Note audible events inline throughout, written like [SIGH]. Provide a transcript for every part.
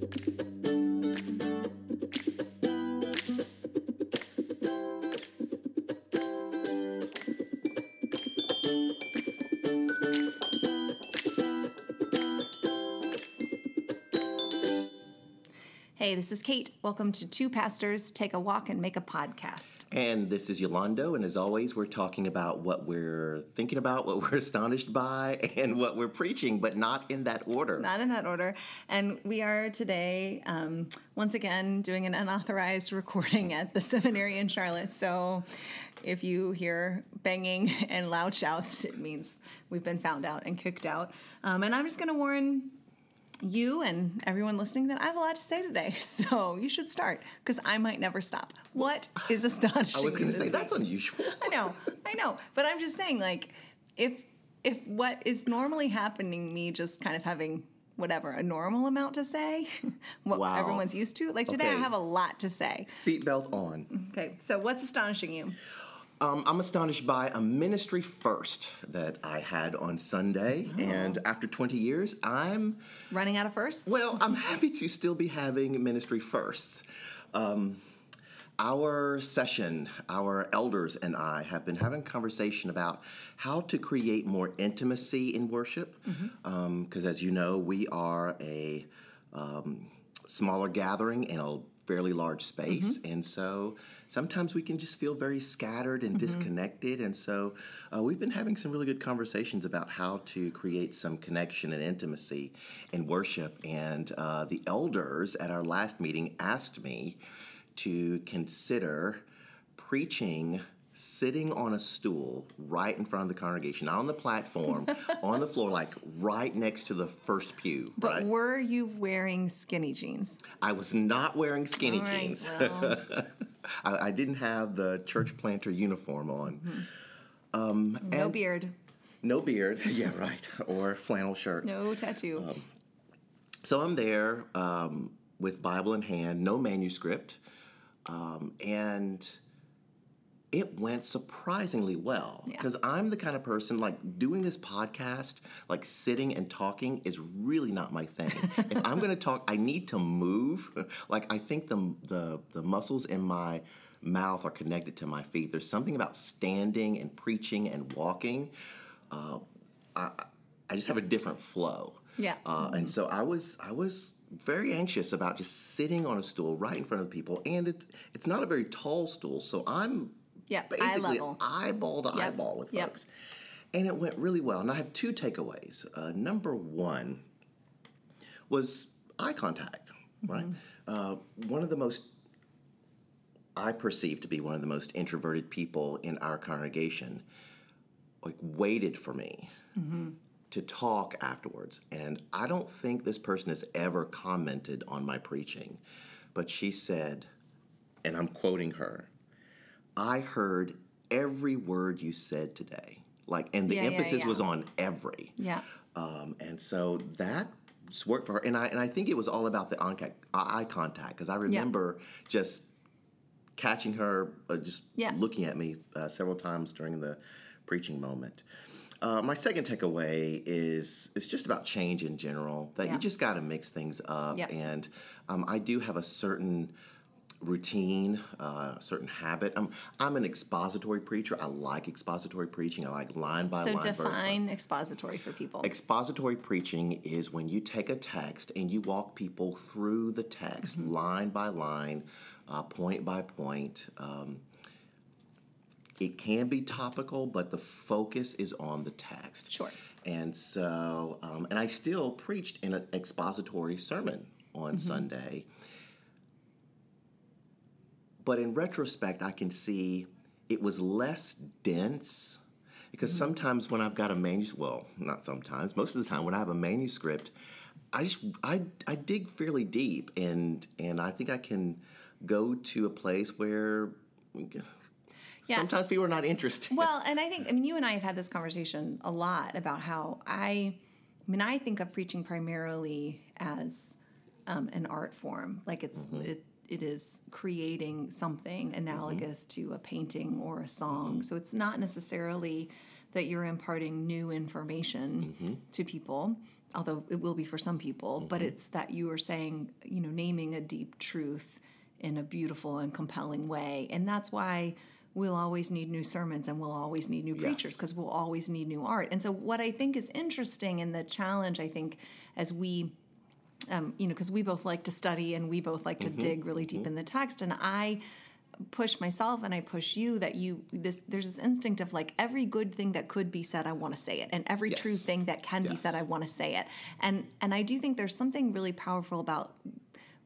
thank you Hey, this is Kate. Welcome to Two Pastors Take a Walk and Make a Podcast. And this is Yolando, and as always, we're talking about what we're thinking about, what [LAUGHS] we're astonished by, and what we're preaching, but not in that order. Not in that order. And we are today, um, once again, doing an unauthorized recording at the seminary in Charlotte. So if you hear banging and loud shouts, it means we've been found out and kicked out. Um, and I'm just going to warn you and everyone listening that I have a lot to say today. [LAUGHS] So you should start because I might never stop. What is astonishing? I was going to say week? that's unusual. [LAUGHS] I know, I know, but I'm just saying, like, if if what is normally happening, me just kind of having whatever a normal amount to say, [LAUGHS] what Wow. everyone's used to. Like today, I have a lot to say. Seatbelt on. Okay, so what's astonishing you? Um, I'm astonished by a ministry first that I had on Sunday, Oh. and after 20 years, I'm Running out of firsts? Well, I'm happy to still be having ministry firsts. Um, our session, our elders and I have been having a conversation about how to create more intimacy in worship. Because, as you know, we are a um, smaller gathering and a fairly large space. And so sometimes we can just feel very scattered and disconnected. And so uh, we've been having some really good conversations about how to create some connection and intimacy in worship. And uh, the elders at our last meeting asked me to consider preaching sitting on a stool right in front of the congregation, not on the platform, [LAUGHS] on the floor, like right next to the first pew. but right? were you wearing skinny jeans? I was not wearing skinny right, jeans. well, [LAUGHS] I, I didn't have the church planter uniform on. no beard, No beard. [LAUGHS] yeah, right. Or flannel shirt. no tattoo. So I'm there um, with Bible in hand, no manuscript, um, and it went surprisingly well Yeah. because I'm the kind of person like doing this podcast, like sitting and talking is really not my thing. [LAUGHS] if I'm going to talk, I need to move. [LAUGHS] Like I think the the the muscles in my mouth are connected to my feet. There's something about standing and preaching and walking. Uh, I, I just have a different flow. Yeah. Uh, and so I was I was very anxious about just sitting on a stool right in front of people, and it, it's not a very tall stool, so I'm Yeah, eye basically level. eyeball to Yep, eyeball with yep. folks, and it went really well. And I have two takeaways. Uh, number one was eye contact. Right, Mm-hmm. uh, one of the most I perceive to be one of the most introverted people in our congregation, like waited for me to talk afterwards. And I don't think this person has ever commented on my preaching, but she said, and I'm quoting her, I heard every word you said today. Like, and the Yeah, yeah, emphasis yeah. was on every. yeah. Um, and so that just worked for her. And I, and I think it was all about the onca- eye contact because I remember just catching her, uh, just Yeah. looking at me uh, several times during the preaching moment. Uh, my second takeaway is it's just about change in general. That Yeah. you just got to mix things up, Yep. and um, I do have a certain routine, uh, certain habit. I'm I'm an expository preacher. I like expository preaching. I like line by So line. verse by define expository for people. Expository preaching is when you take a text and you walk people through the text, line by line, uh, point by point. Um, it can be topical, but the focus is on the text. Sure. And so, um, and I still preached in an expository sermon on Sunday. But in retrospect, I can see it was less dense because sometimes when I've got a manuscript, well, not sometimes, most of the time when I have a manuscript, I just I, I dig fairly deep and and I think I can go to a place where sometimes people are not interested. Well, [LAUGHS] and I think I mean you and I have had this conversation a lot about how I, I mean I think of preaching primarily as um, an art form, like it's it it is creating something analogous to a painting or a song. So it's not necessarily that you're imparting new information Mm-hmm. to people although it will be for some people but it's that you are saying you know naming a deep truth in a beautiful and compelling way and that's why we'll always need new sermons and we'll always need new preachers Yes. because we'll always need new art and so what i think is interesting and the challenge i think as we um, you know, because we both like to study and we both like to dig really deep in the text. And I push myself and I push you that you this there's this instinct of like every good thing that could be said, I want to say it, and every true thing that can be said, I want to say it. And and I do think there's something really powerful about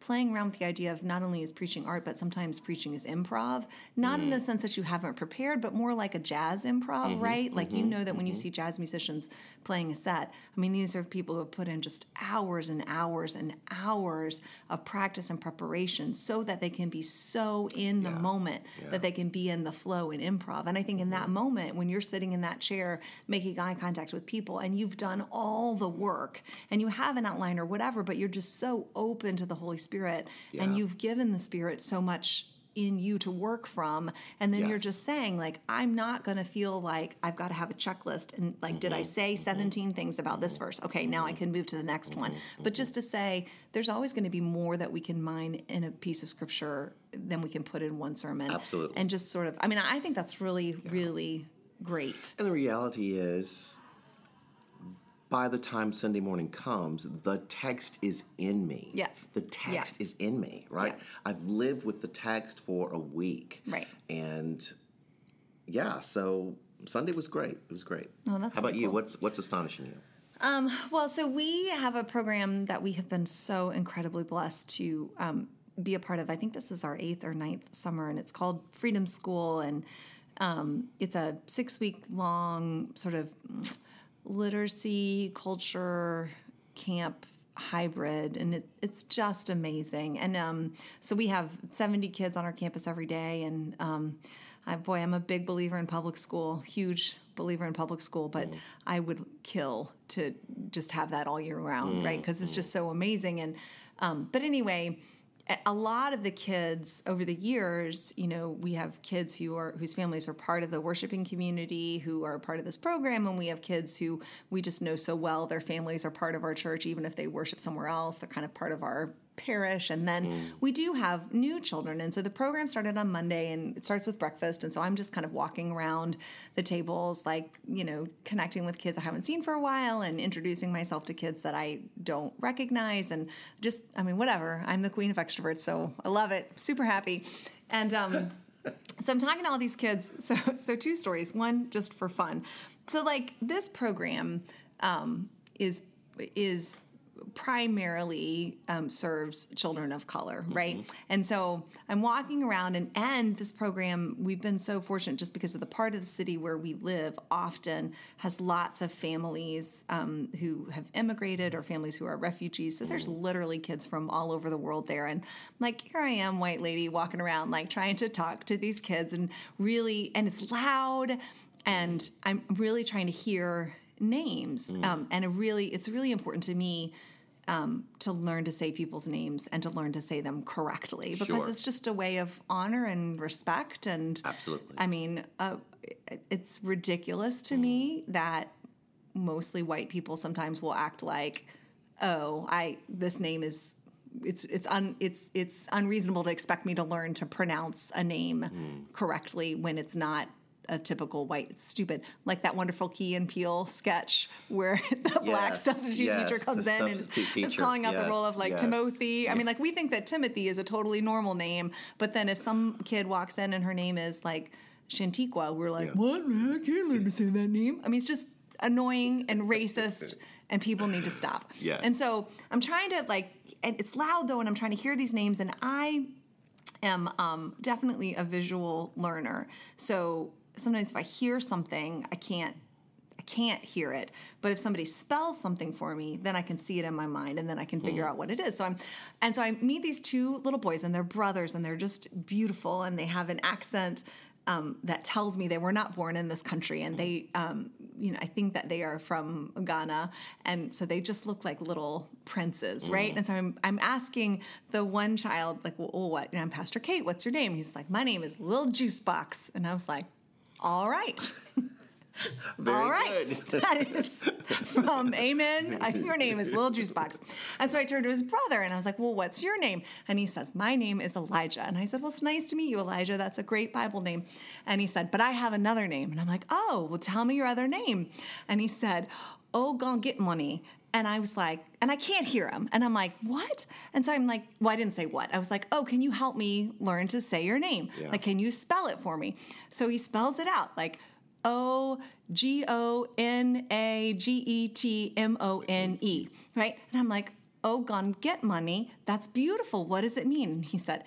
playing around with the idea of not only is preaching art, but sometimes preaching is improv. Not in the mm. sense that you haven't prepared, but more like a jazz improv, mm-hmm, right? Like you mm-hmm, know that when you mm-hmm. see jazz musicians playing a set, I mean, these are people who have put in just hours and hours and hours of practice and preparation so that they can be so in the Yeah. moment Yeah. that they can be in the flow in improv. And I think in that moment, when you're sitting in that chair making eye contact with people and you've done all the work and you have an outline or whatever, but you're just so open to the Holy Spirit and Yeah. you've given the Spirit so much in you to work from and then you're just saying like i'm not going to feel like i've got to have a checklist and like did i Mm-hmm. say 17 things about this verse okay now i can move to the next one Mm-hmm. but just to say there's always going to be more that we can mine in a piece of scripture than we can put in one sermon Absolutely. and just sort of i mean i think that's really really great And the reality is, by the time Sunday morning comes, the text is in me. Yeah. The text is in me, right? Yeah. I've lived with the text for a week. Right. And yeah, so Sunday was great. It was great. Oh, that's How about really you? cool. What's what's astonishing you? Um, well, so we have a program that we have been so incredibly blessed to um, be a part of. I think this is our eighth or ninth summer, and it's called Freedom School, and um, it's a six week long sort of literacy culture camp hybrid and it, it's just amazing. And um, so we have 70 kids on our campus every day and um, I, boy i'm a big believer in public school huge believer in public school but i would kill to just have that all year round right? Because it's just so amazing. And um, but anyway a- lot of the kids over the years, you know, we have kids who are whose families are part of the worshiping community who are part of this program, and we have kids who we just know so well. Their families are part of our church, even if they worship somewhere else. They're kind of part of our parish. And then we do have new children, and so the program started on Monday, and it starts with breakfast. And so I'm just kind of walking around the tables, like you know, connecting with kids I haven't seen for a while, and introducing myself to kids that I don't recognize, and just I mean, whatever. I'm the queen of extroverts, so I love it. Super happy, and um, [LAUGHS] so I'm talking to all these kids. So so two stories. One just for fun. So like this program um, is is primarily um, serves children of color, right? And so I'm walking around, and and this program we've been so fortunate just because of the part of the city where we live often has lots of families um, who have immigrated or families who are refugees. So there's literally kids from all over the world there, and like here I am, white lady walking around like trying to talk to these kids, and really, and it's loud, and I'm really trying to hear names um, and it really it's really important to me um, to learn to say people's names and to learn to say them correctly because Sure. it's just a way of honor and respect and Absolutely. i mean uh, it's ridiculous to me that mostly white people sometimes will act like oh i this name is it's it's un it's it's unreasonable to expect me to learn to pronounce a name correctly when it's not a typical white it's stupid like that wonderful Key and Peele sketch where [LAUGHS] the black Yes, substitute yes, teacher comes in and substitute is calling out the roll of like yes. timothy. I mean like we think that timothy is a totally normal name but then if some kid walks in and her name is like shantiqua we're like Yeah. what? I can't learn to say that name. I mean it's just annoying and racist [LAUGHS] and people need to stop. Yeah. and so i'm trying to like and it's loud though and i'm trying to hear these names and i am um, definitely a visual learner. So sometimes if i hear something i can't I can't hear it. But if somebody spells something for me, then I can see it in my mind and then I can figure out what it is. So I'm and so I meet these two little boys and they're brothers and they're just beautiful and they have an accent um, that tells me they were not born in this country and they um, you know I think that they are from Ghana and so they just look like little princes, right? And so I'm I'm asking the one child like, well, well, what? And I'm Pastor Kate. What's your name? He's like, my name is Lil Juice Box, and I was like, all right. [LAUGHS] Very All right. good. [LAUGHS] that is from Amen. [LAUGHS] Your name is Little Juice Box. And so I turned to his brother and I was like, Well, what's your name? And he says, My name is Elijah. And I said, Well, it's nice to meet you, Elijah. That's a great Bible name. And he said, But I have another name. And I'm like, Oh, well, tell me your other name. And he said, Oh, gonna get money. And I was like, and I can't hear him. And I'm like, what? And so I'm like, well, I didn't say what. I was like, oh, can you help me learn to say your name? Yeah. Like, can you spell it for me? So he spells it out like O G O N A G E T M O N E, right? And I'm like, oh, gone get money. That's beautiful. What does it mean? And he said,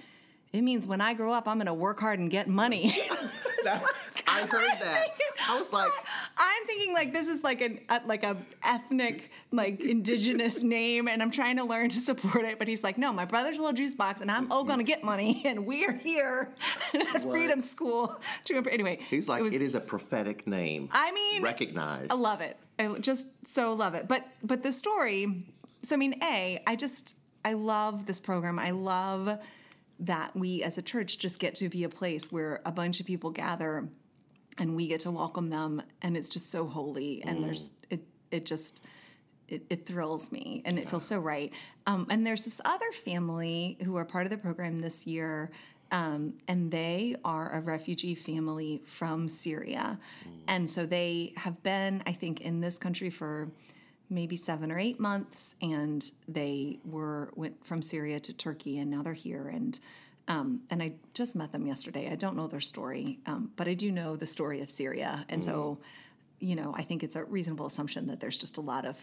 it means when I grow up, I'm going to work hard and get money. [LAUGHS] That- [LAUGHS] I heard that. I was like, I'm thinking like this is like an uh, like a ethnic like indigenous [LAUGHS] name, and I'm trying to learn to support it. But he's like, no, my brother's a little juice box, and I'm all gonna get money, [LAUGHS] and we're here at Freedom School to anyway. he's like, it was- it is a prophetic name. I mean, recognize. I love it. I just so love it. But but the story. So I mean, a I just I love this program. I love that we as a church just get to be a place where a bunch of people gather and we get to welcome them and it's just so holy and there's it it just it, it thrills me and it feels so right. Um, and there's this other family who are part of the program this year um, and they are a refugee family from syria. And so they have been i think in this country for maybe seven or eight months and they were went from syria to turkey and now they're here and um, and I just met them yesterday. I don't know their story, um, but I do know the story of Syria. And so, you know, I think it's a reasonable assumption that there's just a lot of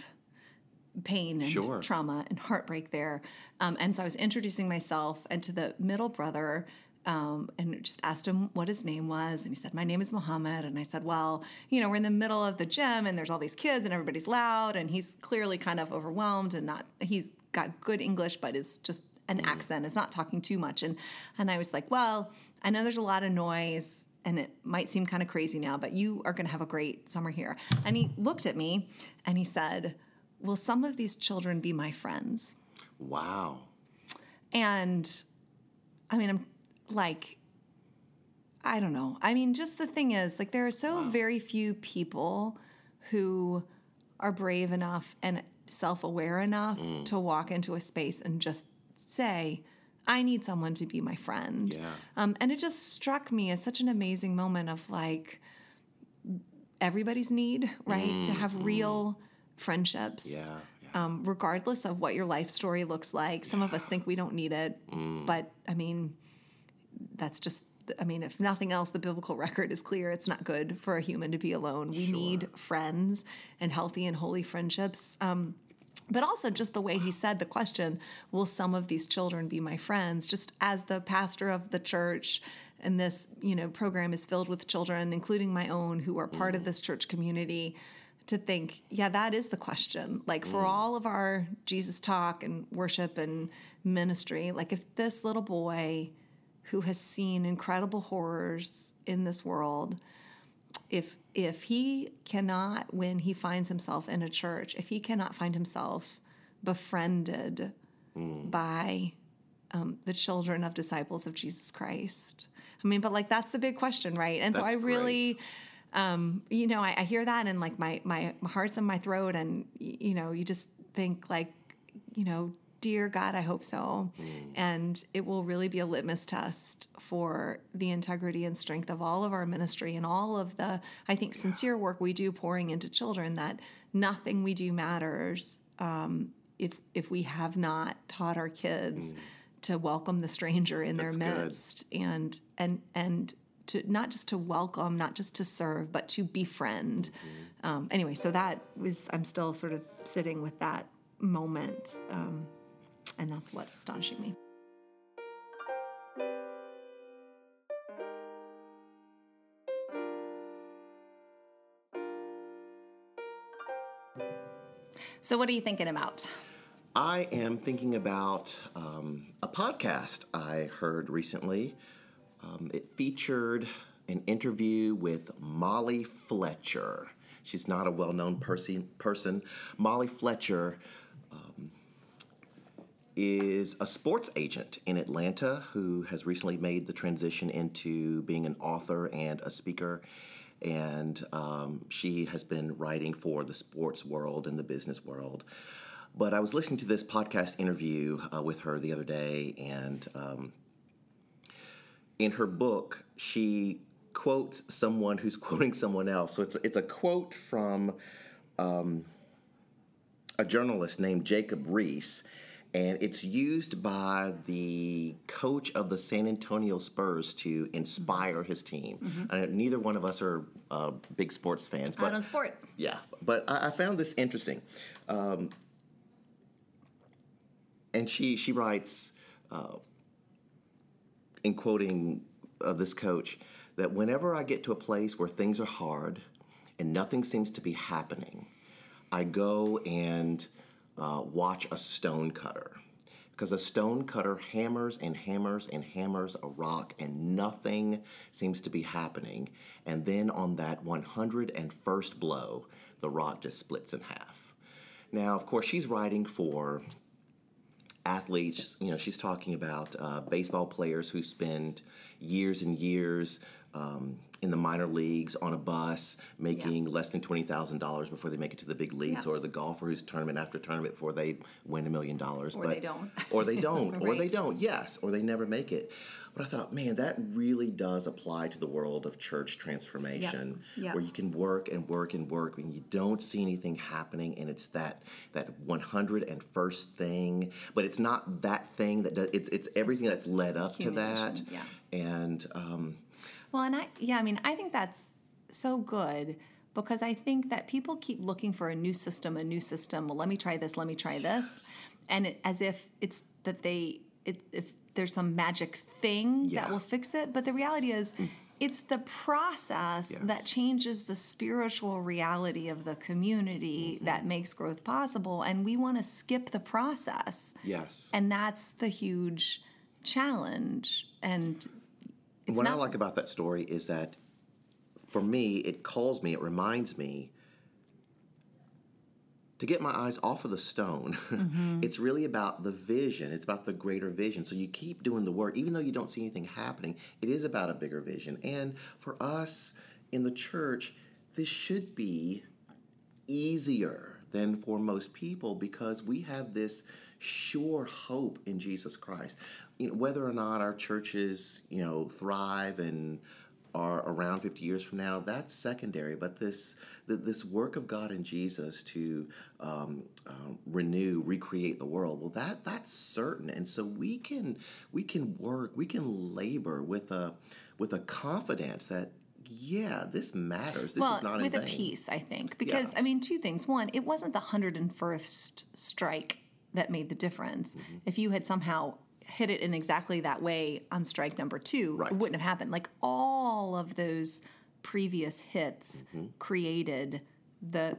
pain and Sure. trauma and heartbreak there. Um, and so I was introducing myself and to the middle brother. Um, and just asked him what his name was, and he said, "My name is Mohammed." And I said, "Well, you know, we're in the middle of the gym, and there's all these kids, and everybody's loud, and he's clearly kind of overwhelmed, and not. He's got good English, but is just an accent, is not talking too much." And and I was like, "Well, I know there's a lot of noise, and it might seem kind of crazy now, but you are going to have a great summer here." And he looked at me, and he said, "Will some of these children be my friends?" wow. And I mean, I'm like, I don't know. I mean, just the thing is, like, there are so very few people who are brave enough and self aware enough to walk into a space and just say, I need someone to be my friend. Yeah. Um, and it just struck me as such an amazing moment of like everybody's need, right? To have real friendships. Yeah. yeah. Um, regardless of what your life story looks like. Some of us think we don't need it, but I mean, that's just. I mean, if nothing else, the biblical record is clear. It's not good for a human to be alone. We need friends and healthy and holy friendships. Um, but also just the way he said the question will some of these children be my friends just as the pastor of the church and this you know program is filled with children including my own who are part of this church community to think yeah that is the question like for all of our jesus talk and worship and ministry like if this little boy who has seen incredible horrors in this world if if he cannot when he finds himself in a church if he cannot find himself befriended by um, the children of disciples of jesus christ. I mean but like that's the big question right? And so That's i really um, you know I, I hear that and like my my my heart's in my throat and you know you just think like you know dear god i hope so. And it will really be a litmus test for the integrity and strength of all of our ministry and all of the i think sincere work we do pouring into children that nothing we do matters um, if if we have not taught our kids to welcome the stranger in their That's good. midst and and and to not just to welcome not just to serve but to befriend. Um, anyway so that was i'm still sort of sitting with that moment um, and that's what's astonishing me so what are you thinking about I am thinking about um, a podcast I heard recently. Um, it featured an interview with Molly Fletcher. She's not a well known person. Molly Fletcher is a sports agent in Atlanta who has recently made the transition into being an author and a speaker. and um, she has been writing for the sports world and the business world. But I was listening to this podcast interview uh, with her the other day, and um, in her book, she quotes someone who's [LAUGHS] quoting someone else. So it's it's a quote from um, a journalist named Jacob Riis, and it's used by the coach of the San Antonio Spurs to inspire his team. Uh, neither one of us are uh, big sports fans, I but don't sport. yeah, but I, I found this interesting. Um, and she she writes, uh, in quoting uh, this coach, that whenever I get to a place where things are hard and nothing seems to be happening, I go and uh, watch a stone cutter. Because a stone cutter hammers and hammers and hammers a rock and nothing seems to be happening. And then on that 101st blow, the rock just splits in half. Now, of course, she's writing for athletes. You know, she's talking about uh, baseball players who spend years and years um, in the minor leagues on a bus, making less than twenty thousand dollars before they make it to the big leagues, Yeah. or the golfer who's tournament after tournament before they win a million dollars. Or they don't. Or they don't. [LAUGHS] Or they don't. Yes. Or they never make it. But I thought, man, that really does apply to the world of church transformation, Yep. where you can work and work and work and you don't see anything happening, and it's that that 101st thing, but it's not that thing that does. It's it's everything that's led up to that, Accumulation, and um, Well, and I, yeah, I mean, I think that's so good because I think that people keep looking for a new system, a new system. Well, let me try this, let me try this. And it, as if it's that they, it, if there's some magic thing Yeah. that will fix it. But the reality is, mm. it's the process that changes the spiritual reality of the community mm-hmm. that makes growth possible. And we want to skip the process. yes. And that's the huge challenge. And it's what I like about that story is that for me, it calls me, it reminds me to get my eyes off of the stone. [LAUGHS] Mm-hmm. it's really about the vision, it's about the greater vision. So you keep doing the work, even though you don't see anything happening, it is about a bigger vision. And for us in the church, this should be easier than for most people because we have this sure hope in Jesus Christ. You know, whether or not our churches, you know, thrive and are around 50 years from now, that's secondary. But this this work of God in Jesus to um, um, renew, recreate the world, well, that that's certain. And so we can we can work, we can labor with a with a confidence that yeah, this matters. This well, is not with a piece, I think, because Yeah. I mean, two things. One, it wasn't the hundred and first strike that made the difference. Mm-hmm. If you had somehow hit it in exactly that way on strike number two, Right. it wouldn't have happened. Like all of those previous hits Mm-hmm. created the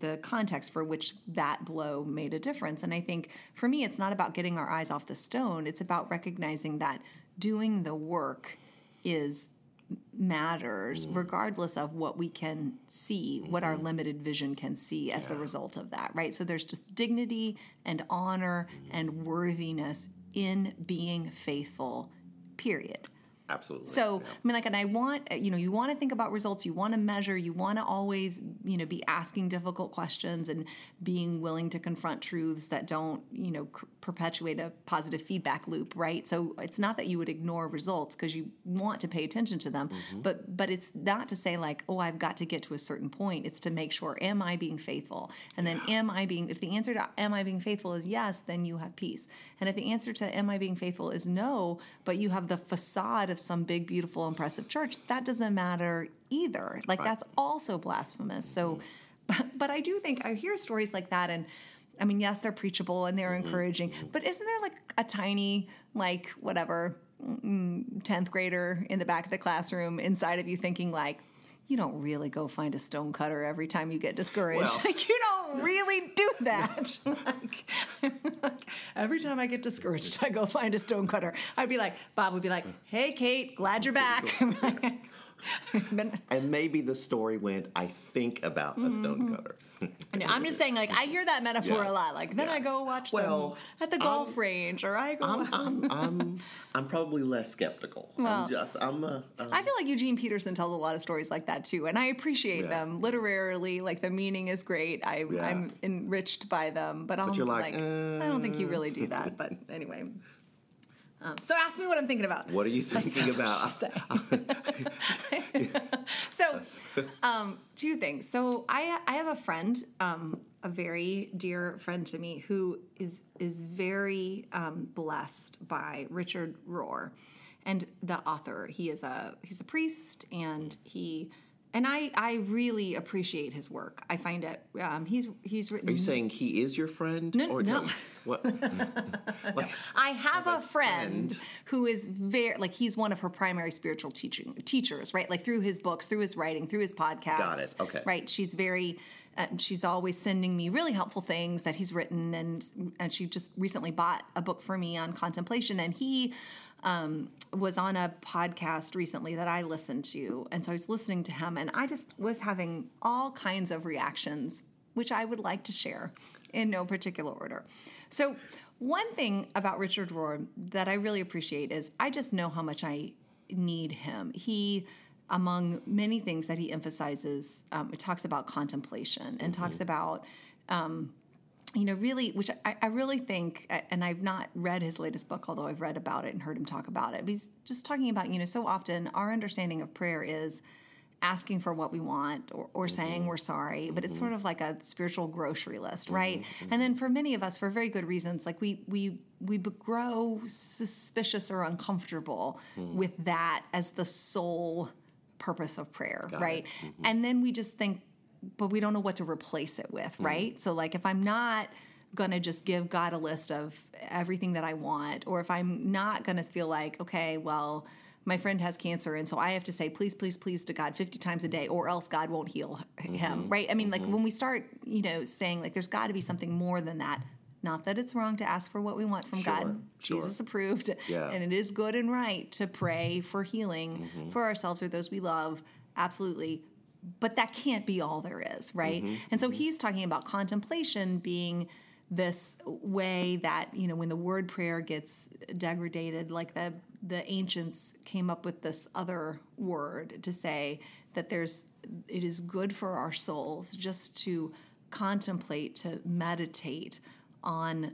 the context for which that blow made a difference and i think for me it's not about getting our eyes off the stone it's about recognizing that doing the work is matters mm. regardless of what we can see what our mm-hmm. limited vision can see as the result of that right? So there's just dignity and honor mm. and worthiness in being faithful period Absolutely. so yeah. I mean, like, and I want you know, you want to think about results, you want to measure, you want to always you know be asking difficult questions and being willing to confront truths that don't you know cr- perpetuate a positive feedback loop, right? So it's not that you would ignore results because you want to pay attention to them, mm-hmm. but but it's not to say like, oh, I've got to get to a certain point. It's to make sure, am I being faithful? And then, am I being? If the answer to am I being faithful is yes, then you have peace. And if the answer to am I being faithful is no, but you have the facade of some big, beautiful, impressive church, that doesn't matter either. Like that's also blasphemous. So, but, mm-hmm. [LAUGHS] but I do think I hear stories like that, and I mean, yes, they're preachable and they're mm-hmm. encouraging, mm-hmm. but isn't there like a tiny, like whatever, mm, tenth grader in the back of the classroom inside of you thinking like. You don't really go find a stone cutter every time you get discouraged. Well- [LAUGHS] like you don't really do that. [LAUGHS] like, like, [LAUGHS] every time I get discouraged, I go find a stone cutter. I'd be like, Bob would be like, "Hey, Kate, glad you're back." [LAUGHS] I'm like, and maybe the story went, I think about a stonecutter. I know, I'm just saying, like I hear that metaphor Yes. a lot. Like then I Yes. go watch Well, them at the golf range, or I go. I'm, [LAUGHS] I'm, I'm, I'm probably less skeptical. Well, I'm just, I'm a, um, I feel like Eugene Peterson tells a lot of stories like that too, and I appreciate Yeah. them literarily. Like the meaning is great. I, Yeah. I'm enriched by them, but I'm you're like, I don't think you really do that. But [LAUGHS] anyway, um, so ask me what I'm thinking about. what are you thinking about? [LAUGHS] [LAUGHS] so um, two things so i i have a friend um, a very dear friend to me who is is very um, blessed by richard rohr and the author he is a he's a priest and he and I, I really appreciate his work. I find it. Um, he's he's written. Are you saying he is your friend? No, no. What? [LAUGHS] like, I have a friend, friend. who is very like he's one of her primary spiritual teaching teachers, right? Like through his books, through his writing, through his podcasts. Got it. Okay. Right. She's very. Uh, she's always sending me really helpful things that he's written, and and she just recently bought a book for me on contemplation, and he um, was on a podcast recently that I listened to, and so I was listening to him, and I just was having all kinds of reactions, which I would like to share in no particular order. So, one thing about Richard Rohr that I really appreciate is I just know how much I need him. He, among many things that he emphasizes, um, it talks about contemplation and mm-hmm. talks about um, you know, really, which I, I really think, and I've not read his latest book, although I've read about it and heard him talk about it. But he's just talking about, you know, so often our understanding of prayer is asking for what we want or, or mm-hmm. saying we're sorry, but it's mm-hmm. sort of like a spiritual grocery list, right? And then for many of us, for very good reasons, like we we we grow suspicious or uncomfortable mm. with that as the sole purpose of prayer, right? Mm-hmm. And then we just think but we don't know what to replace it with, mm-hmm. right? So, like, if I'm not going to just give God a list of everything that I want, or if I'm not going to feel like, okay, well, my friend has cancer, and so I have to say, please, please, please to God 50 times a day, or else God won't heal him, mm-hmm. right? I mean, like, when we start, you know, saying, like, there's got to be something more than that. Not that it's wrong to ask for what we want from God. sure. Jesus approved. Yeah. And it is good and right to pray mm-hmm. for healing mm-hmm. for ourselves or those we love. Absolutely but that can't be all there is, right? Mm-hmm, and so he's talking about contemplation being this way that you know when the word prayer gets degraded like the the ancients came up with this other word to say that there's it is good for our souls just to contemplate to meditate on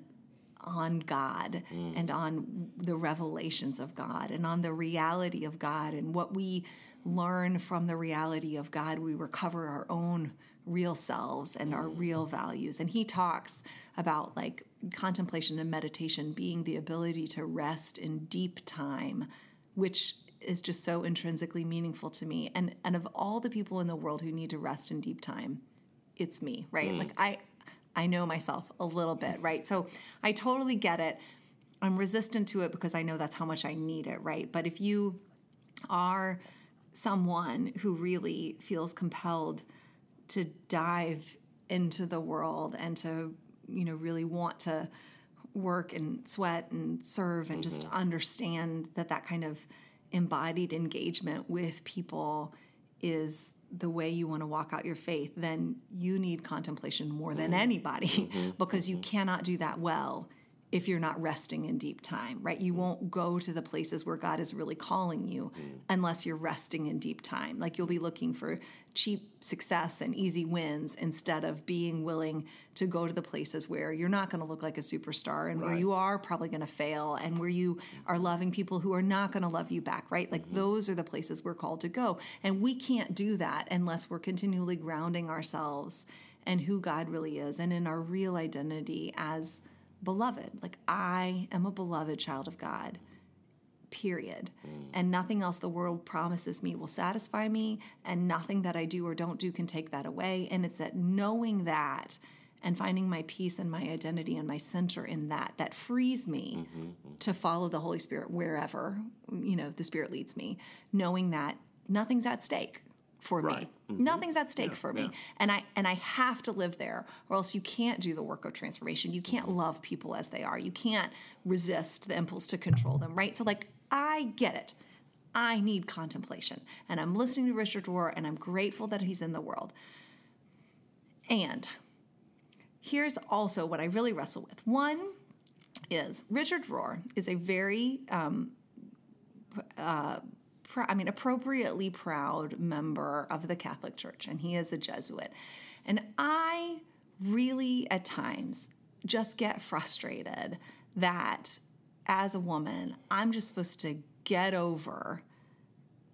on God mm. and on the revelations of God and on the reality of God and what we learn from the reality of God. We recover our own real selves and our mm. real values. And he talks about like contemplation and meditation being the ability to rest in deep time, which is just so intrinsically meaningful to me. And and of all the people in the world who need to rest in deep time, it's me, right? Mm. Like I I know myself a little bit, right? So I totally get it. I'm resistant to it because I know that's how much I need it, right? But if you are someone who really feels compelled to dive into the world and to, you know, really want to work and sweat and serve and just mm-hmm. understand that that kind of embodied engagement with people is the way you want to walk out your faith, then you need contemplation more than mm-hmm. anybody mm-hmm. [LAUGHS] because you mm-hmm. cannot do that well if you're not resting in deep time, right? You mm. won't go to the places where God is really calling you mm. unless you're resting in deep time. Like you'll be mm. looking for cheap success and easy wins instead of being willing to go to the places where you're not going to look like a superstar and where you are probably going to fail and where you are loving people who are not going to love you back, right? Like mm-hmm. those are the places we're called to go. And we can't do that unless we're continually grounding ourselves and who God really is and in our real identity as beloved. Like I am a beloved child of God. Period. Hmm. And nothing else the world promises me will satisfy me, and nothing that I do or don't do can take that away. And it's at knowing that and finding my peace and my identity and my center in that that frees me mm-hmm, mm-hmm. to follow the Holy Spirit wherever you know the Spirit leads me, knowing that nothing's at stake for Right. me. Nothing's at stake for me. And I and I have to live there or else you can't do the work of transformation. You can't love people as they are. You can't resist the impulse to control them, right? So like I get it. I need contemplation. And I'm listening to Richard Rohr and I'm grateful that he's in the world. And here's also what I really wrestle with. One is Richard Rohr is a very, um, uh, pr- I mean, appropriately proud member of the Catholic Church, and he is a Jesuit. And I really, at times, just get frustrated that as a woman, I'm just supposed to get over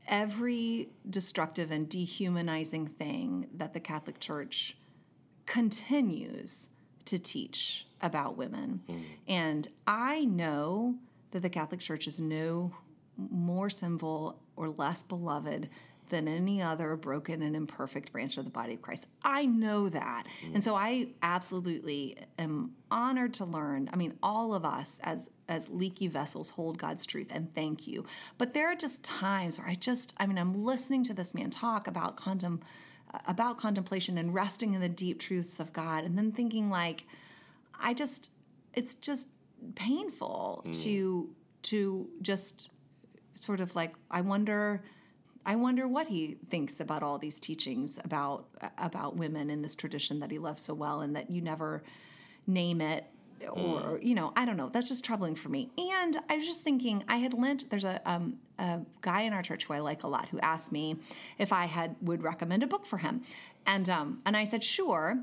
every destructive and dehumanizing thing that the Catholic Church continues to teach about women. Mm. And I know that the Catholic Church is no more sinful or less beloved than any other broken and imperfect branch of the body of Christ. I know that. Mm. And so I absolutely am honored to learn. I mean, all of us as as leaky vessels hold God's truth and thank you. But there are just times where I just I mean, I'm listening to this man talk about contem about contemplation and resting in the deep truths of God and then thinking like I just it's just painful mm. to to just sort of like I wonder I wonder what he thinks about all these teachings about about women in this tradition that he loves so well and that you never name it or mm. you know i don't know. That's just troubling for me. And i was just thinking i had lent there's a, um, a guy in our church who i like a lot who asked me if i had would recommend a book for him. And um, and i said sure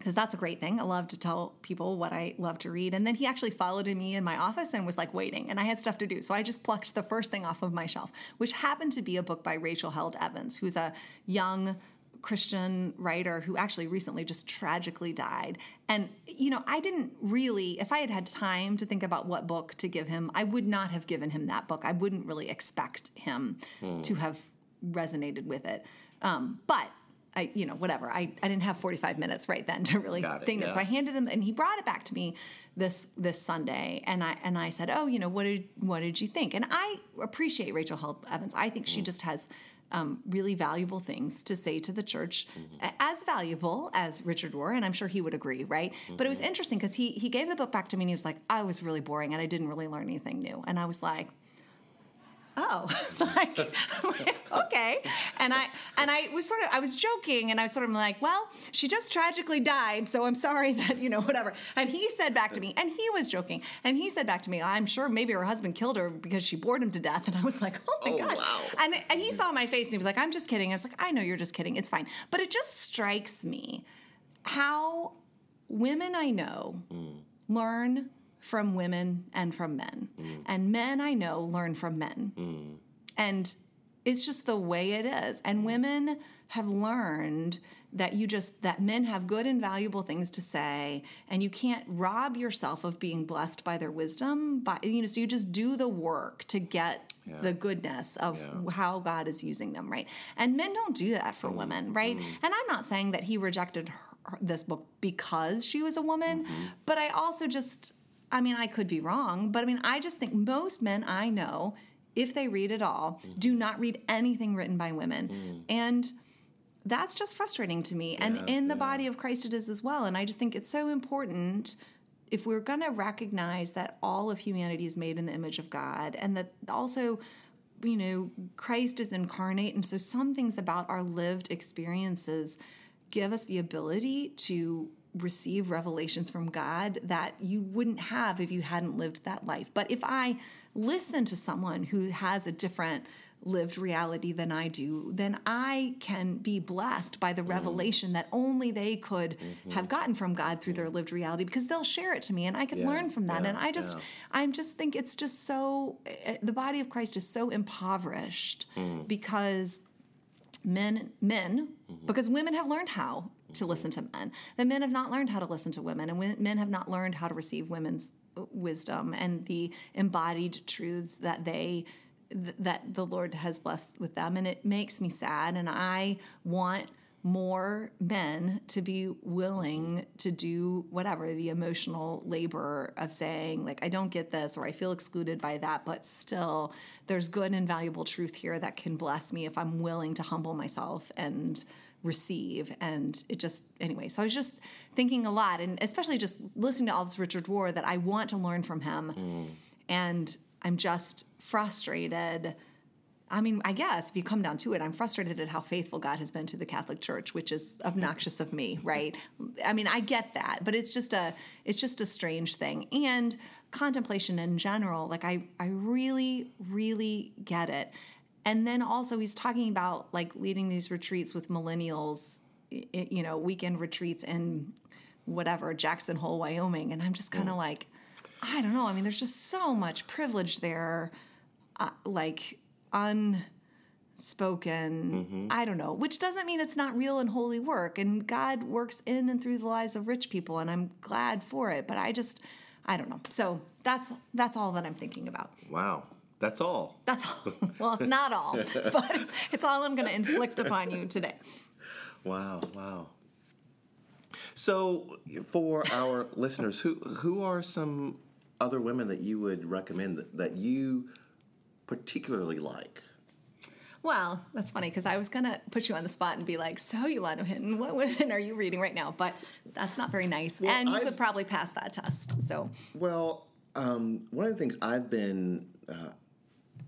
because that's a great thing. I love to tell people what I love to read. And then he actually followed me in my office and was like waiting, and I had stuff to do. So I just plucked the first thing off of my shelf, which happened to be a book by Rachel Held Evans, who's a young Christian writer who actually recently just tragically died. And, you know, I didn't really, if I had had time to think about what book to give him, I would not have given him that book. I wouldn't really expect him hmm. to have resonated with it. Um, but I, you know, whatever. I, I didn't have 45 minutes right then to really it, think. Yeah. So I handed him, and he brought it back to me this this Sunday, and I and I said, oh, you know, what did what did you think? And I appreciate Rachel Held Evans. I think mm. she just has um, really valuable things to say to the church, mm-hmm. as valuable as Richard Rohr, and I'm sure he would agree, right? Mm-hmm. But it was mm-hmm. interesting because he he gave the book back to me, and he was like, I was really boring, and I didn't really learn anything new, and I was like oh [LAUGHS] like, okay. And i and i was sort of i was joking and i was sort of like well she just tragically died so i'm sorry [LAUGHS] that you know whatever. And he said back to me and he was joking and he said back to me i'm sure maybe her husband killed her because she bored him to death. [LAUGHS] And i was like oh my oh, gosh. wow. and and he saw my face and he was like i'm just kidding. I was like i know you're just kidding. It's fine. But it just strikes me how women i know mm. learn from women and from men. Mm. And men I know learn from men. Mm. And it's just the way it is. And women have learned that you just that men have good and valuable things to say and you can't rob yourself of being blessed by their wisdom by you know so you just do the work to get yeah. the goodness of yeah. how God is using them right and men don't do that for mm. women right mm. and I'm not saying that he rejected her, this book because she was a woman mm-hmm. but I also just I mean, I could be wrong, but I mean, I just think most men I know, if they read at all, mm-hmm. do not read anything written by women. Mm. And that's just frustrating to me. Yeah, and in the yeah. body of Christ, it is as well. And I just think it's so important if we're going to recognize that all of humanity is made in the image of God and that also you know Christ is incarnate and so some things about our lived experiences give us the ability to receive revelations from God that you wouldn't have if you hadn't lived that life. But if I listen to someone who has a different lived reality than I do, then I can be blessed by the mm. revelation that only they could mm-hmm. have gotten from God through their lived reality because they'll share it to me and I can yeah, learn from that. Yeah, and I just yeah. I just think it's just so eh, the body of Christ is so impoverished mm. because men men mm-hmm. because women have learned how to listen to men. The men have not learned how to listen to women, and men have not learned how to receive women's uh, wisdom and the embodied truths that they that the Lord has blessed with them. And it makes me sad, and I want more men to be willing to do whatever the emotional labor of saying like i don't get this or i feel excluded by that but still there's good and valuable truth here that can bless me if i'm willing to humble myself and receive and it just anyway so i was just thinking a lot and especially just listening to all this richard Rohr that i want to learn from him mm. and i'm just frustrated I mean, I guess if you come down to it, I'm frustrated at how faithful God has been to the Catholic Church, which is obnoxious of me, [LAUGHS] right? I mean, I get that, but it's just a it's just a strange thing. And contemplation in general, like I I really really get it. And then also he's talking about like leading these retreats with millennials, you know, weekend retreats in whatever Jackson Hole, Wyoming, and I'm just kind of like I don't know. I mean, there's just so much privilege there. Uh, like unspoken, mm-hmm. I don't know, which doesn't mean it's not real and holy work. And God works in and through the lives of rich people, and I'm glad for it. But I just, I don't know. So that's that's all that I'm thinking about. Wow. That's all. That's all. [LAUGHS] Well, it's not all, [LAUGHS] but it's all I'm going to inflict upon you today. Wow, wow. So, for our [LAUGHS] listeners, who who are some other women that you would recommend that, that you particularly like? Well, that's funny because I was gonna put you on the spot and be like, "So, Yolanda Hinton, what women are you reading right now?" But that's not very nice, well, and you I've, could probably pass that test. So, well, um, one of the things I've been, uh,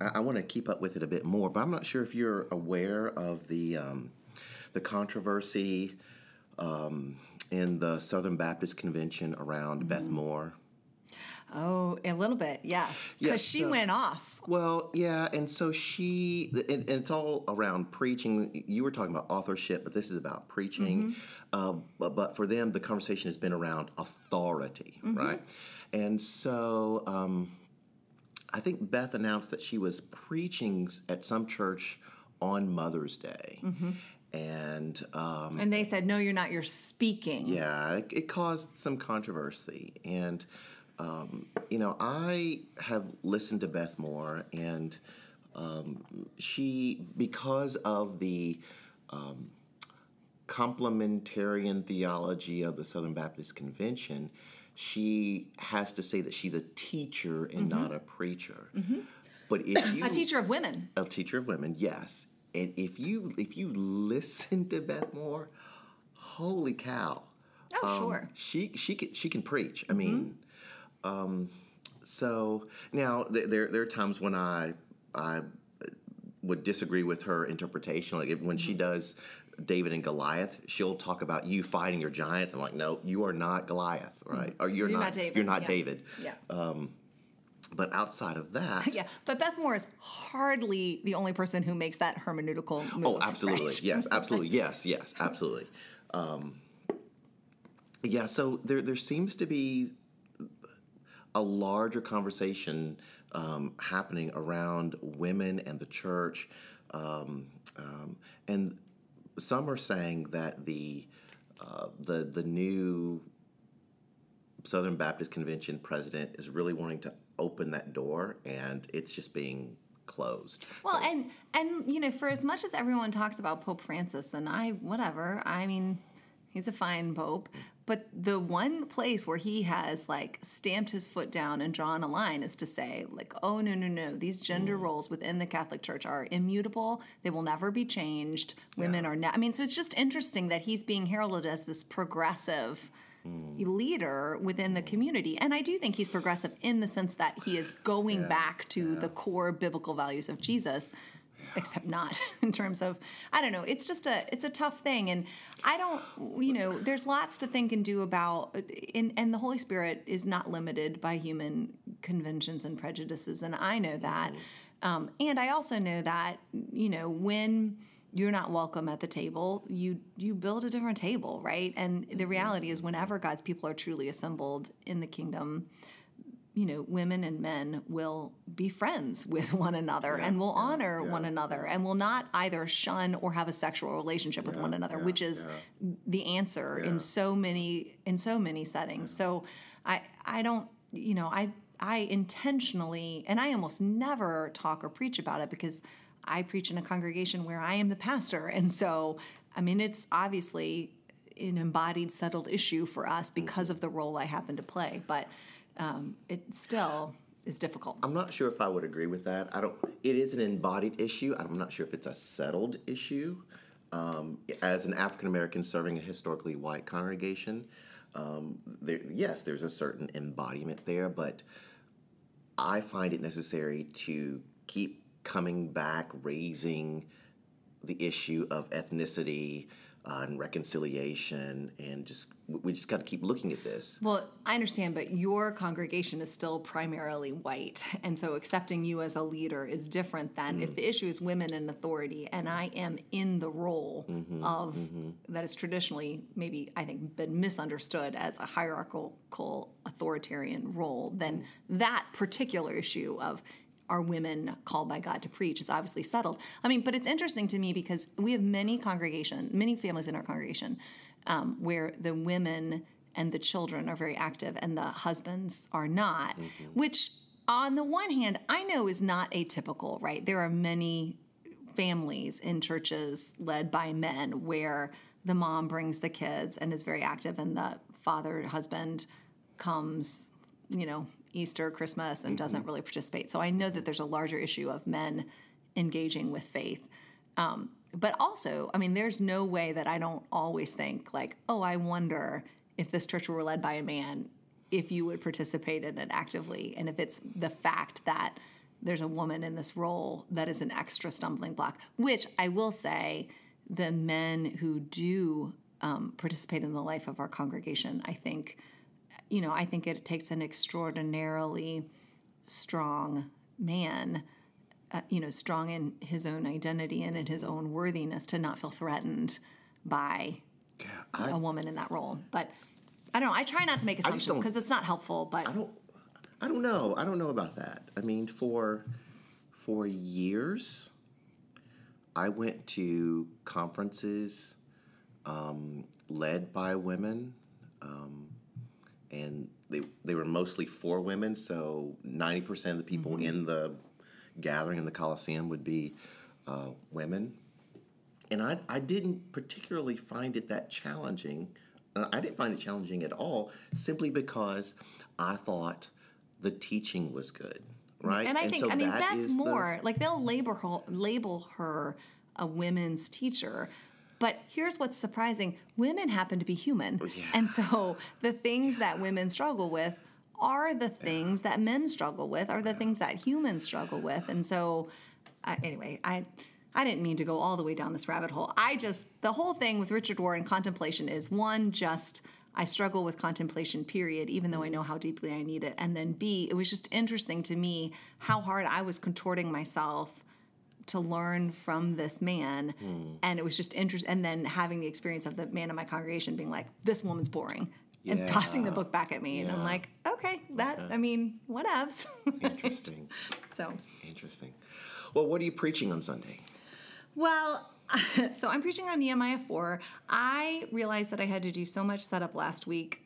I, I want to keep up with it a bit more, but I'm not sure if you're aware of the um, the controversy um, in the Southern Baptist Convention around mm-hmm. Beth Moore. Oh, a little bit, yes. Because she went off. Well, yeah, and so she, and, and, it's all around preaching. You were talking about authorship, but this is about preaching. Mm-hmm. Uh, but, but, for them, the conversation has been around authority, mm-hmm. right? And so um, I think Beth announced that she was preaching at some church on Mother's Day. Mm-hmm. And um, and they said no you're not. You're speaking. Yeah it, it caused some controversy. And um, you know, I have listened to Beth Moore, and um, she, because of the um, complementarian theology of the Southern Baptist Convention, she has to say that she's a teacher and mm-hmm. not a preacher. Mm-hmm. But if [COUGHS] you a teacher of women, a teacher of women, yes. And if you if you listen to Beth Moore, holy cow! Oh, um, sure. She she can she can preach. I mm-hmm. mean, um, so now th- there there are times when I I would disagree with her interpretation. Like when she mm-hmm. does David and Goliath, she'll talk about you fighting your giants. I'm like, no, you are not Goliath, right? Mm-hmm. Or you're, you're not, not, David. You're not yeah. David. Yeah. Um, but outside of that, [LAUGHS] yeah. But Beth Moore is hardly the only person who makes that hermeneutical move. Oh, absolutely. Right? [LAUGHS] Yes, absolutely. yes, yes, absolutely. Um, yeah. So there there seems to be a larger conversation um, happening around women and the church. Um, um, and some are saying that the uh, the the new Southern Baptist Convention president is really wanting to open that door, and it's just being closed. Well, so, and and you know, for as much as everyone talks about Pope Francis, and I whatever, I mean, he's a fine pope, but the one place where he has like stamped his foot down and drawn a line is to say, like, oh, no, no, no, these gender mm. roles within the Catholic Church are immutable. They will never be changed. Women yeah. are not. I mean, so it's just interesting that he's being heralded as this progressive. Mm. leader within the community. And I do think he's progressive in the sense that he is going yeah, back to yeah. the core biblical values of Jesus [LAUGHS] except not [LAUGHS] in terms of I don't know. It's just a it's a tough thing, and I don't you know. There's lots to think and do about, and and the Holy Spirit is not limited by human conventions and prejudices, and I know that. Um, and I also know that you know when you're not welcome at the table you you build a different table right and the reality is whenever god's people are truly assembled in the kingdom you know, women and men will be friends with [LAUGHS] one another yeah, and will yeah, honor yeah, one another and will not either shun or have a sexual relationship with one another, which is the answer in so many in so many settings. So I I don't you know I I intentionally and I almost never talk or preach about it because I preach in a congregation where I am the pastor. And so I mean it's obviously an embodied settled issue for us because mm-hmm. of the role I happen to play. But um, it still is difficult. I'm not sure if I would agree with that. I don't. It is an embodied issue. I'm not sure if it's a settled issue. Um, as an African American serving a historically white congregation, um, there, yes, there's a certain embodiment there, but I find it necessary to keep coming back, raising the issue of ethnicity uh, and reconciliation, and just we just got to keep looking at this. Well, I understand, but your congregation is still primarily white. And so accepting you as a leader is different than if mm. the issue is women in authority and I am in the role mm-hmm, mm-hmm. of that is traditionally maybe I think been misunderstood as a hierarchical authoritarian role, then mm. that particular issue of are women called by God to preach is obviously settled. I mean, but it's interesting to me because we have many congregation, many families in our congregation um, where the women and the children are very active and the husbands are not, which on the one hand, I know is not atypical, right? There are many families in churches led by men where the mom brings the kids and is very active and the father husband comes you know easter christmas and doesn't really participate. So i know that there's a larger issue of men engaging with faith. Um, but also i mean there's no way that i don't always think like oh i wonder if this church were led by a man if you would participate in it actively. And if it's the fact that there's a woman in this role that is an extra stumbling block which i will say the men who do um, participate in the life of our congregation i think you know i think it takes an extraordinarily strong man uh, you know strong in his own identity and in his own worthiness to not feel threatened by Yeah, I, a woman in that role but i don't know i try not to make assumptions because it's not helpful but I don't I don't know. I don't know about that. I mean, for for years, I went to conferences um, led by women, um, and they they were mostly for women. So ninety percent of the people in the gathering in the Coliseum would be uh, women, and I I didn't particularly find it that challenging. Uh, I didn't find it challenging at all, simply because I thought the teaching was good, right? And I think, so I mean, Beth is the- Moore, like they'll label her, label her a women's teacher. But here's what's surprising women happen to be human. Oh, yeah. And so the things that women struggle with are the things that men struggle with, are the things that humans struggle with. And so, I, anyway, I. I didn't mean to go all the way down this rabbit hole. I just, the whole thing with Richard and contemplation is one, just I struggle with contemplation, period, even though I mm. know how deeply I need it. And then B, it was just interesting to me how hard I was contorting myself to learn from this man. Hmm. And it was just interesting. And then having the experience of the man in my congregation being like, this woman's boring. And tossing the book back at me. And I'm like, okay, that, I mean, whatevs. Interesting. [LAUGHS] so, Interesting. Well, what are you preaching on Sunday? Well, [LAUGHS] so I'm preaching on Nehemiah 4. I realized that I had to do so much setup last week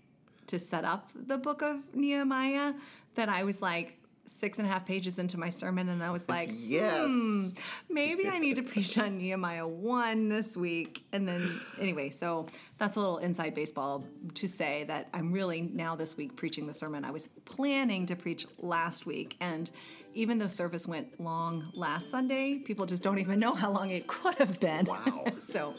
to set up the book of Nehemiah that I was like six and a half pages into my sermon and I was like, Yes. "Hmm, maybe I need to [LAUGHS] preach on Nehemiah 1 this week. And then, anyway, so that's a little inside baseball to say that I'm really now this week preaching the sermon I was planning to preach last week. And even though service went long last Sunday, people just don't even know how long it could have been. Wow. [LAUGHS] so